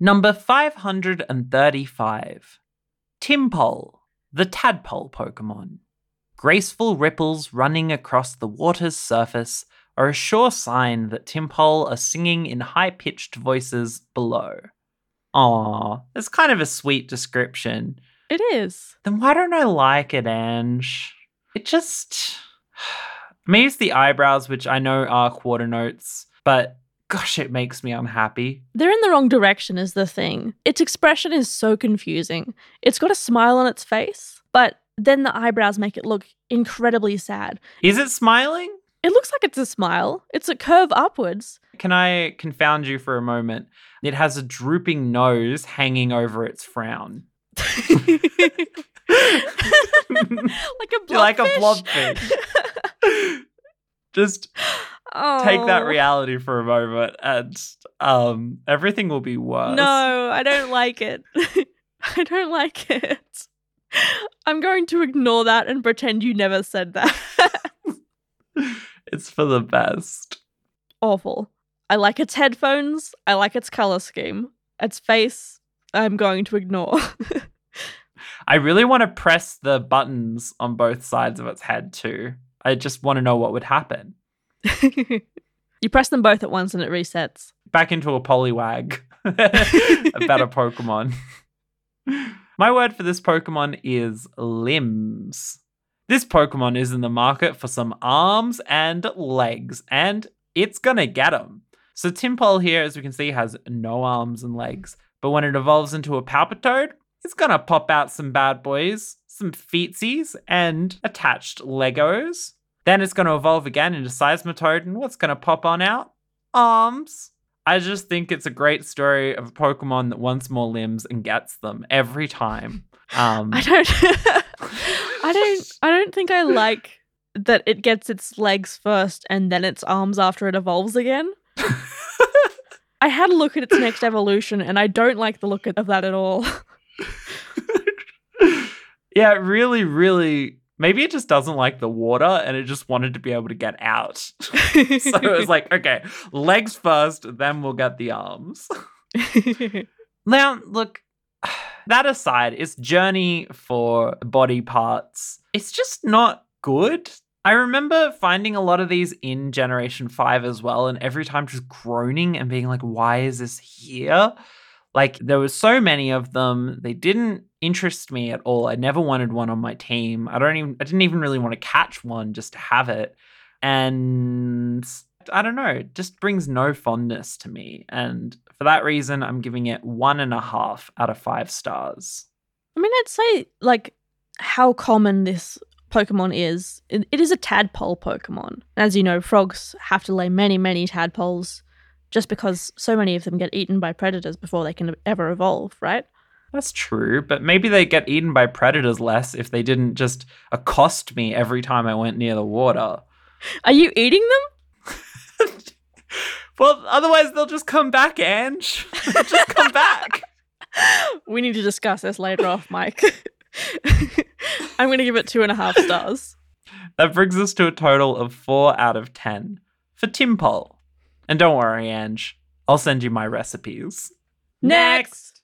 Number 535 Tympole, the tadpole Pokemon. Graceful ripples running across the water's surface are a sure sign that Tympole are singing in high pitched voices below. Aw, it's kind of a sweet description. It is. Then why don't I like it, Ange? It just. Maybe it's the eyebrows, which I know are quarter notes, but gosh, it makes me unhappy. They're in the wrong direction, is the thing. Its expression is so confusing. It's got a smile on its face, but then the eyebrows make it look incredibly sad. Is it smiling? It looks like it's a smile. It's a curve upwards. Can I confound you for a moment? It has a drooping nose hanging over its frown. like a blobfish. like a blobfish. Just oh. take that reality for a moment and um everything will be worse. No, I don't like it. I don't like it. I'm going to ignore that and pretend you never said that. it's for the best. Awful. I like its headphones. I like its color scheme. Its face, I'm going to ignore. I really want to press the buttons on both sides of its head too. I just want to know what would happen. you press them both at once and it resets. Back into a Poliwag. a better Pokemon. My word for this Pokemon is limbs. This Pokemon is in the market for some arms and legs, and it's gonna get them. So Tympole here, as we can see, has no arms and legs, but when it evolves into a Palpitoad, it's gonna pop out some bad boys, some feetsies, and attached Legos. Then it's gonna evolve again into Seismitoad, and what's gonna pop on out? Arms. I just think it's a great story of a Pokemon that wants more limbs and gets them every time. Um, I don't. I don't. I don't think I like that it gets its legs first and then its arms after it evolves again. I had a look at its next evolution, and I don't like the look of that at all. yeah, really, really. Maybe it just doesn't like the water and it just wanted to be able to get out. so it was like, okay, legs first, then we'll get the arms. now, look, that aside, its journey for body parts, it's just not good. I remember finding a lot of these in Generation 5 as well, and every time just groaning and being like, why is this here? Like, there were so many of them. They didn't interest me at all. I never wanted one on my team. I don't even I didn't even really want to catch one just to have it. And I don't know, it just brings no fondness to me. And for that reason, I'm giving it one and a half out of five stars. I mean, I'd say like how common this Pokemon is. It, it is a tadpole Pokemon. As you know, frogs have to lay many, many tadpoles just because so many of them get eaten by predators before they can ever evolve, right? That's true, but maybe they get eaten by predators less if they didn't just accost me every time I went near the water. Are you eating them? well, otherwise they'll just come back, Ange. just come back. We need to discuss this later off, mic. I'm going to give it two and a half stars. That brings us to a total of four out of ten for Tympole. And don't worry, Ange, I'll send you my recipes. Next!